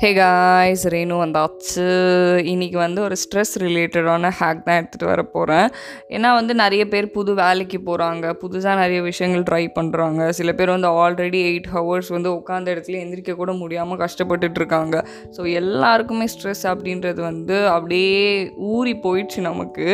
Hey guys Renu வந்தாச்சு. இன்னைக்கு வந்து ஒரு ஸ்ட்ரெஸ் ரிலேட்டடான ஹேக் தான் எடுத்துகிட்டு வர போகிறேன் ஏன்னா வந்து நிறைய பேர் புது வேலைக்கு போகிறாங்க புதுசாக நிறைய விஷயங்கள் ட்ரை பண்ணுறாங்க சில பேர் வந்து ஆல்ரெடி எயிட் ஹவர்ஸ் வந்து உட்காந்த இடத்துல எந்திரிக்க கூட முடியாமல் கஷ்டப்பட்டுட்டு இருக்காங்க. ஸோ எல்லாருக்குமே ஸ்ட்ரெஸ் அப்படின்றது வந்து அப்படியே ஊறி போயிடுச்சு நமக்கு.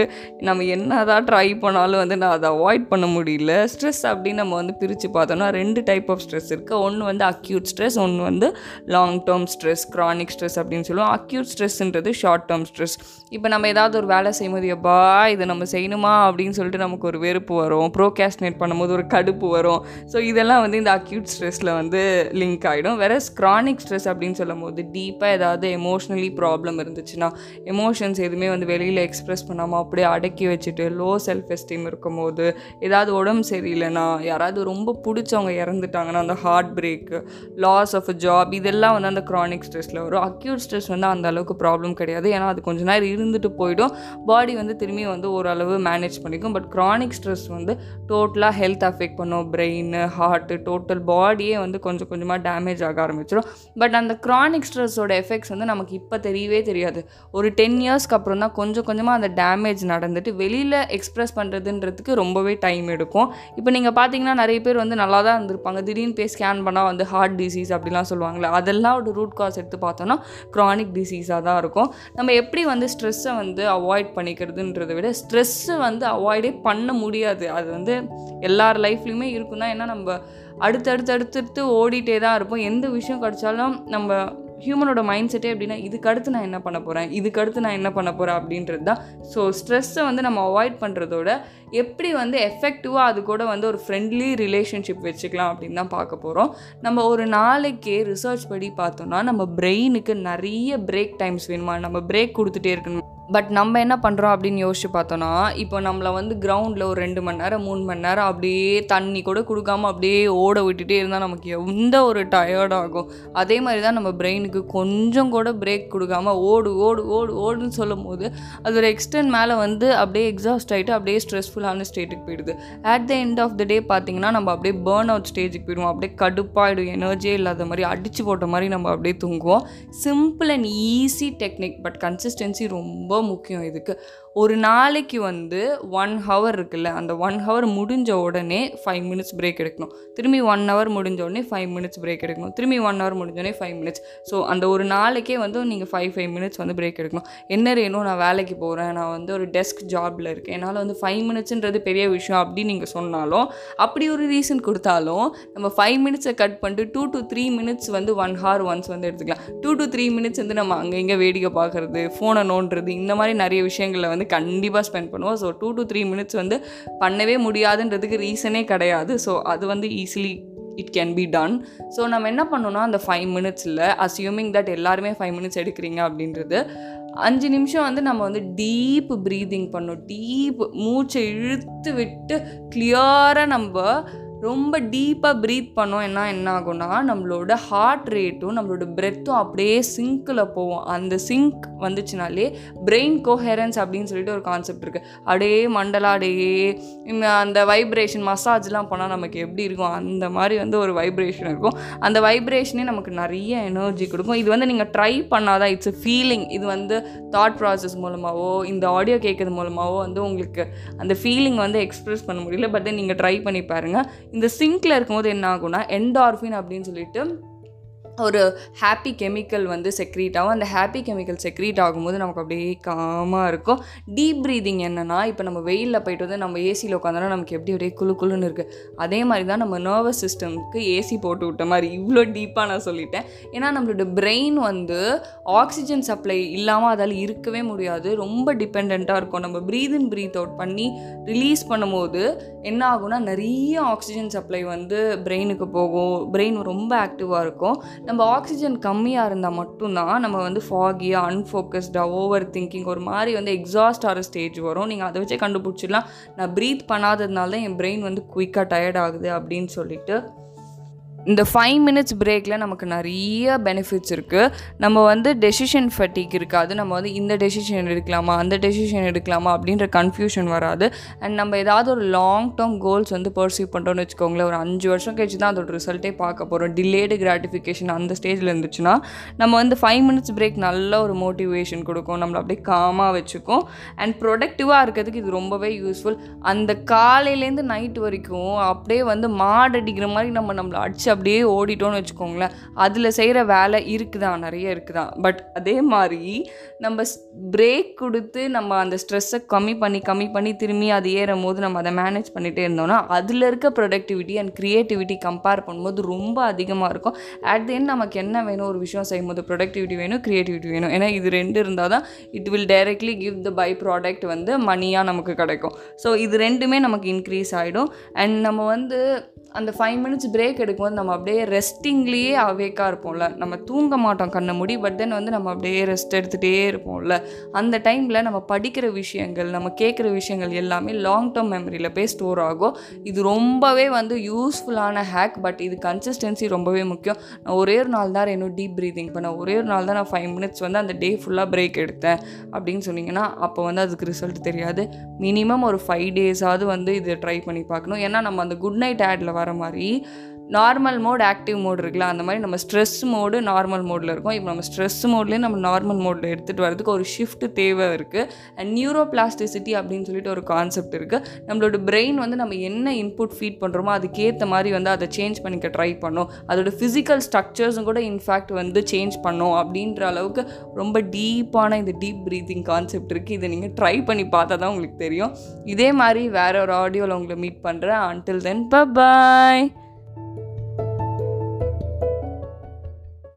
நம்ம என்ன தான் ட்ரை பண்ணாலும் வந்து நான் அதை அவாய்ட் பண்ண முடியல. ஸ்ட்ரெஸ் அப்படின்னு நம்ம வந்து பிரித்து பார்த்தோம்னா ரெண்டு டைப் ஆஃப் ஸ்ட்ரெஸ் இருக்குது ஒன்று வந்து அக்யூட் ஸ்ட்ரெஸ் ஒன்று வந்து long term stress chronic stress அப்படின்னு சொல்லுவோம். அக்யூட் ஸ்ட்ரெஸ்ன்றது ஷார்ட் டேர்ம் ஸ்ட்ரெஸ் இப்போ நம்ம ஏதாவது ஒரு வேலை செய்யும்போது எப்பா இதை நம்ம செய்யணுமா? அப்படின்னு சொல்லிட்டு நமக்கு ஒரு வெறுப்பு வரும். ப்ரோகாஸ்டினேட் பண்ணும்போது ஒரு கடுப்பு வரும். ஸோ இதெல்லாம் வந்து இந்த அக்யூட் ஸ்ட்ரெஸ்ஸில் வந்து லிங்க் ஆகிடும் வேற க்ரானிக் ஸ்ட்ரெஸ் அப்படின்னு சொல்லும் போது டீப்பாக ஏதாவது எமோஷ்னலி ப்ராப்ளம் இருந்துச்சுன்னா எமோஷன்ஸ் எதுவுமே வந்து வெளியில் எக்ஸ்ப்ரெஸ் பண்ணாமல் அப்படியே அடக்கி வச்சுட்டு லோ செல்ஃப் எஸ்டீம் இருக்கும்போது ஏதாவது உடம்பு சரியில்லைன்னா யாராவது ரொம்ப பிடிச்சவங்க இறந்துட்டாங்கன்னா அந்த heart break loss of a job இதெல்லாம் வந்து அந்த க்ரானிக் ஸ்ட்ரெஸ் ஸ்ட்ரெஸ்ஸில் வரும். அக்யூட் ஸ்ட்ரெஸ் வந்து அந்த அளவுக்கு ப்ராப்ளம் கிடையாது. ஏன்னா அது கொஞ்ச நேரம் இருந்துட்டு போயிடும். பாடி வந்து திரும்பி வந்து ஓரளவு மேனேஜ் பண்ணிக்கும். பட் க்ரானிக் ஸ்ட்ரெஸ் வந்து டோட்டலாக ஹெல்த் அஃபெக்ட் பண்ணும். பிரெயின் ஹார்ட்டு டோட்டல் பாடியே வந்து கொஞ்சம் கொஞ்சமாக டேமேஜ் ஆக ஆரம்பிச்சிடும் பட் அந்த க்ரானிக் ஸ்ட்ரெஸ்ஸோட எஃபெக்ட்ஸ் வந்து நமக்கு இப்போ தெரியவே தெரியாது. ஒரு டென் இயர்ஸ்க்கு அப்புறம் தான் கொஞ்சம் கொஞ்சமாக அந்த டேமேஜ் நடந்துட்டு வெளியில் எக்ஸ்ப்ரெஸ் பண்ணுறதுன்றதுக்கு ரொம்பவே டைம் எடுக்கும். இப்போ நீங்கள் பார்த்தீங்கன்னா நிறைய பேர் வந்து நல்லா தான் இருந்திருப்பாங்க. திடீர்னு போய் ஸ்கேன் பண்ணால் வந்து ஹார்ட் டிசீஸ் அப்படிலாம் சொல்லுவாங்களே அதெல்லாம் ஒரு ரூட் காஸ் எடுத்து பார்த்தோன்னா க்ரானிக் டிசீஸாக தான் இருக்கும். நம்ம எப்படி வந்து ஸ்ட்ரெஸ்ஸை வந்து அவாய்ட் பண்ணிக்கிறதுன்றதை விட ஸ்ட்ரெஸ்ஸை வந்து அவாய்டே பண்ண முடியாது. அது வந்து எல்லார் லைஃப்லையுமே இருக்கும் தான் ஏன்னா நம்ம அடுத்தடுத்து அடுத்தடுத்து ஓடிட்டே தான் இருப்போம். எந்த விஷயம் கிடைச்சாலும் நம்ம ஹியூமனோட மைண்ட் செட்டே எப்படின்னா இதுக்கு அடுத்து நான் என்ன பண்ண போகிறேன் இதுக்கு அடுத்து நான் என்ன பண்ண போகிறேன் அப்படின்றது தான். ஸோ ஸ்ட்ரெஸ்ஸை வந்து நம்ம அவாய்ட் பண்ணுறதோட எப்படி வந்து எஃபெக்டிவாக அது கூட வந்து ஒரு ஃப்ரெண்ட்லி ரிலேஷன்ஷிப் வச்சுக்கலாம் அப்படின்னு தான் பார்க்க போகிறோம் நம்ம ஒரு நாளைக்கே ரிசர்ச் படி பார்த்தோம்னா நம்ம பிரெயினுக்கு நிறைய பிரேக் டைம்ஸ் வேணுமா? நம்ம பிரேக் கொடுத்துட்டே இருக்கணும். பட் நம்ம என்ன பண்ணுறோம் அப்படின்னு யோசிச்சு பார்த்தோன்னா இப்போ நம்மளை வந்து கிரவுண்டில் ஒரு ரெண்டு மணி நேரம் மூணு மணி நேரம் அப்படியே தண்ணி கூட கொடுக்காமல் அப்படியே ஓட விட்டுட்டே இருந்தால் நமக்கு எந்த ஒரு டயர்ட் ஆகும். அதே மாதிரி தான் நம்ம பிரெயினுக்கு கொஞ்சம் கூட பிரேக் கொடுக்காம ஓடு ஓடு ஓடு ஓடுன்னு சொல்லும் போது அது ஒரு எக்ஸ்டென்ட் மேலே வந்து அப்படியே எக்ஸாஸ்ட் ஆகிட்டு அப்படியே ஸ்ட்ரெஸ்ஃபுல்லான ஸ்டேட்டுக்கு போயிடுது. At the end of the day பார்த்தீங்கன்னா நம்ம அப்படியே பேர்ன் அவுட் ஸ்டேஜுக்கு போயிடுவோம். அப்படியே கடுப்பாயிடும் எனர்ஜியே இல்லாத மாதிரி அடித்து போட்ட மாதிரி நம்ம அப்படியே தூங்குவோம். Simple and easy technique but consistency ரொம்ப முக்கியம் இதுக்கு. ஒரு நாளைக்கு வந்து ஒன் ஹவர் இருக்குல்ல அந்த ஒன் ஹவர் முடிஞ்ச உடனே ஃபைவ் மினிட்ஸ் பிரேக் எடுக்கணும். திரும்பி ஒன் ஹவர் முடிஞ்ச உடனே ஃபைவ் மினிட்ஸ் பிரேக் எடுக்கணும். திரும்பி ஒன் ஹவர் முடிஞ்சோடனே ஃபைவ் மினிட்ஸ் ஸோ அந்த ஒரு நாளைக்கே வந்து நீங்கள் ஃபைவ் ஃபைவ் மினிட்ஸ் வந்து பிரேக் எடுக்கணும். என்ன வேணும் நான் வேலைக்கு போகிறேன் நான் வந்து ஒரு டெஸ்க் ஜாபில் இருக்கேன். என்னால் வந்து ஃபைவ் மினிட்ஸ்ன்றது பெரிய விஷயம் அப்படின்னு நீங்கள் சொன்னாலும் அப்படி ஒரு ரீசன் கொடுத்தாலும் நம்ம ஃபைவ் மினிட்ஸை கட் பண்ணிட்டு டூ டு த்ரீ மினிட்ஸ் வந்து ஒன் ஹவர் ஒன்ஸ் வந்து எடுத்துக்கலாம். டூ டு த்ரீ மினிட்ஸ் வந்து நம்ம அங்கே இங்கே வேடிக்கை பார்க்குறது ஃபோனை நோண்டுறது இந்த மாதிரி நிறைய விஷயங்களில் வந்து கண்டிப்பாக ஸ்பெண்ட் பண்ணுவோம். So two to three minutes வந்து பண்ணவே முடியாதுன்றதுக்கு ரீசனே கிடையாது. ஸோ அது வந்து easily it can be done so நம்ம என்ன பண்ணோம்னா அந்த ஃபைவ் மினிட்ஸில் அஸ்யூமிங் தட் எல்லாருமே ஃபைவ் மினிட்ஸ் எடுக்கிறீங்க அப்படின்றது அஞ்சு நிமிஷம் வந்து நம்ம வந்து டீப் ப்ரீதிங் பண்ணோம் டீப் மூச்சை இழுத்து விட்டு கிளியராக நம்ம ரொம்ப டீப்பாக ப்ரீத் பண்ணோம். என்ன என்ன ஆகும்னா நம்மளோட ஹார்ட் ரேட்டும் நம்மளோட பிரெத்தும் அப்படியே சிங்க்கில் போவோம் அந்த சிங்க் வந்துச்சுனாலே பிரெயின் கோஹெரன்ஸ் அப்படின்னு சொல்லிட்டு ஒரு கான்செப்ட் இருக்குது அப்படியே மண்டலா அந்த வைப்ரேஷன் மசாஜ்லாம் பண்ணால் நமக்கு எப்படி இருக்கும்? அந்த மாதிரி வந்து ஒரு வைப்ரேஷன் இருக்கும். அந்த வைப்ரேஷனே நமக்கு நிறைய எனர்ஜி கொடுக்கும். இது வந்து நீங்கள் ட்ரை பண்ணாதான் இட்ஸ் ஃபீலிங் இது வந்து தாட் ப்ராசஸ் மூலமாகவோ இந்த ஆடியோ கேட்கறது மூலமாகவோ வந்து உங்களுக்கு அந்த ஃபீலிங் வந்து எக்ஸ்ப்ரெஸ் பண்ண முடியல. பட் தென் நீங்கள் ட்ரை பண்ணி பாருங்கள் இந்த சிங்கில் இருக்கும்போது என்ன ஆகும்னா என்டார்ஃபின் அப்படின்னு சொல்லிட்டு ஒரு ஹாப்பி கெமிக்கல் வந்து செக்ரீட் ஆகும். அந்த ஹாப்பி கெமிக்கல் செக்ரீட் ஆகும்போது நமக்கு அப்படியே காமாக இருக்கும். டீப் ப்ரீதிங் என்னென்னா இப்போ நம்ம வெயிலில் போயிட்டு வந்து நம்ம ஏசியில் உட்காந்தோன்னா நமக்கு எப்படி அப்படியே குழு குழுன்னு இருக்குது அதே மாதிரி தான் நம்ம நர்வஸ் சிஸ்டம்க்கு ஏசி போட்டு விட்ட மாதிரி இவ்வளோ டீப்பாக நான் சொல்லிட்டேன். ஏன்னா நம்மளோட பிரெயின் வந்து ஆக்சிஜன் சப்ளை இல்லாமல் அதால் இருக்கவே முடியாது. ரொம்ப டிபெண்ட்டாக இருக்கும். நம்ம ப்ரீத் இன் ப்ரீத் அவுட் பண்ணி ரிலீஸ் பண்ணும்போது என்ன ஆகும்னா நிறைய ஆக்சிஜன் சப்ளை வந்து பிரெயினுக்கு போகும். பிரெயின் ரொம்ப ஆக்டிவாக இருக்கும். நம்ம ஆக்சிஜன் கம்மியாக இருந்தால் மட்டும்தான் நம்ம வந்து ஃபாகியாக அன்ஃபோக்கஸ்டாக ஓவர் திங்கிங் ஒரு மாதிரி வந்து எக்ஸாஸ்ட் ஆகிற ஸ்டேஜ் வரும். நீங்கள் அதை வச்சே கண்டுபிடிச்சிடலாம். நான் ப்ரீத் பண்ணாததுனால தான் என் பிரெயின் வந்து குயிக்காக டயர்ட் ஆகுது அப்படின்னு சொல்லிட்டு இந்த ஃபைவ் மினிட்ஸ் பிரேக்கில் நமக்கு நிறைய பெனிஃபிட்ஸ் இருக்குது நம்ம வந்து டெசிஷன் ஃபட்டிக் இருக்காது. நம்ம வந்து இந்த டெசிஷன் எடுக்கலாமா அந்த டெசிஷன் எடுக்கலாமா அப்படின்ற கன்ஃபியூஷன் வராது. அண்ட் நம்ம ஏதாவது ஒரு லாங் டேர்ம் கோல்ஸ் வந்து பர்சீவ் பண்ணுறோம்னு வச்சுக்கோங்களேன். ஒரு அஞ்சு வருஷம் கழிச்சு தான் அதோட ரிசல்ட்டே பார்க்க போகிறோம் டிலேடு கிராட்டிஃபிகேஷன் அந்த ஸ்டேஜில் இருந்துச்சுன்னா நம்ம வந்து ஃபைவ் மினிட்ஸ் பிரேக் நல்ல ஒரு மோட்டிவேஷன் கொடுக்கும். நம்மளை அப்படியே காமாக வச்சுக்கும். அண்ட் ப்ரொடக்டிவாக இருக்கிறதுக்கு இது ரொம்பவே யூஸ்ஃபுல் அந்த காலையிலேருந்து நைட் வரைக்கும் அப்படியே வந்து மாடடிக்கிற மாதிரி நம்ம நம்மளை அடிச்சு அப்படியே ஓடிட்டோன்னு வச்சுக்கோங்களேன். அதில் செய்கிற வேலை இருக்குதான் நிறைய இருக்குதான் பட் அதே மாதிரி நம்ம பிரேக் கொடுத்து நம்ம அந்த ஸ்ட்ரெஸ்ஸை கம்மி பண்ணி கம்மி பண்ணி திரும்பி அது ஏறும் போது நம்ம அதை மேனேஜ் பண்ணிகிட்டே இருந்தோம்னா அதில் இருக்க ப்ரொடக்டிவிட்டி அண்ட் க்ரியேட்டிவிட்டி கம்பேர் பண்ணும்போது ரொம்ப அதிகமாக இருக்கும். அட் தி எண்ட் நமக்கு என்ன வேணும்? ஒரு விஷயம் செய்யும்போது ப்ரொடக்டிவிட்டி வேணும் க்ரியேட்டிவிட்டி வேணும். ஏன்னா இது ரெண்டு இருந்தால் தான் it will directly give the by product வந்து மணியாக நமக்கு கிடைக்கும். ஸோ இது ரெண்டுமே நமக்கு இன்க்ரீஸ் ஆகிடும் அண்ட் நம்ம வந்து அந்த ஃபைவ் மினிட்ஸ் பிரேக் எடுக்கும்போது நம்ம அப்படியே ரெஸ்டிங்லேயே அவேக்காக இருப்போம்ல. நம்ம தூங்க மாட்டோம் கண்ணை மூடி பட் தென் வந்து நம்ம அப்படியே ரெஸ்ட் எடுத்துகிட்டே இருப்போம்ல. அந்த டைமில் நம்ம படிக்கிற விஷயங்கள் நம்ம கேட்குற விஷயங்கள் எல்லாமே லாங் டேர்ம் மெமரியில் போய் ஸ்டோர் ஆகும். இது ரொம்பவே வந்து யூஸ்ஃபுல்லான ஹேக் பட் இது கன்சிஸ்டன்சி ரொம்பவே முக்கியம். நான் ஒரே ஒரு நாள் தான் இன்னும் டீப் ப்ரீதிங் பண்ணேன் ஒரே ஒரு நாள் தான் நான் ஃபைவ் மினிட்ஸ் வந்து அந்த டே ஃபுல்லாக பிரேக் எடுத்தேன். அப்படின்னு சொன்னீங்கன்னா அப்போ வந்து அதுக்கு ரிசல்ட் தெரியாது. மினிமம் ஒரு ஃபைவ் டேஸாவது வந்து இதை ட்ரை பண்ணி பார்க்கணும். ஏன்னா நம்ம அந்த குட் நைட் ஆடில் வர மாதிரி நார்மல் மோட் ஆக்டிவ் மோட் இருக்குல்ல அந்த மாதிரி நம்ம ஸ்ட்ரெஸ் மோடு நார்மல் மோடில் இருக்கும். இப்போ நம்ம ஸ்ட்ரெஸ் மோட்லேயே நம்ம நார்மல் மோடில் எடுத்துகிட்டு வரதுக்கு ஒரு ஷிஃப்ட் தேவை இருக்குது அண்ட் நியூரோ பிளாஸ்டிசிட்டி அப்படின்னு சொல்லிட்டு ஒரு கான்செப்ட் இருக்குது நம்மளோட பிரெயின் வந்து நம்ம என்ன இன்புட் ஃபீட் பண்ணுறோமோ அதுக்கேற்ற மாதிரி வந்து அதை சேஞ்ச் பண்ணிக்க ட்ரை பண்ணும். அதோட ஃபிசிக்கல் ஸ்ட்ரக்சர்ஸும் கூட இன்ஃபேக்ட் வந்து சேஞ்ச் பண்ணும் அப்படின்ற அளவுக்கு ரொம்ப டீப்பான இந்த டீப் ப்ரீத்திங் கான்செப்ட் இருக்குது இதை நீங்கள் ட்ரை பண்ணி பார்த்தா தான் உங்களுக்கு தெரியும். இதே மாதிரி வேற ஒரு ஆடியோவில் உங்களை மீட் பண்ணுறேன் அன்டில் தென் பாய்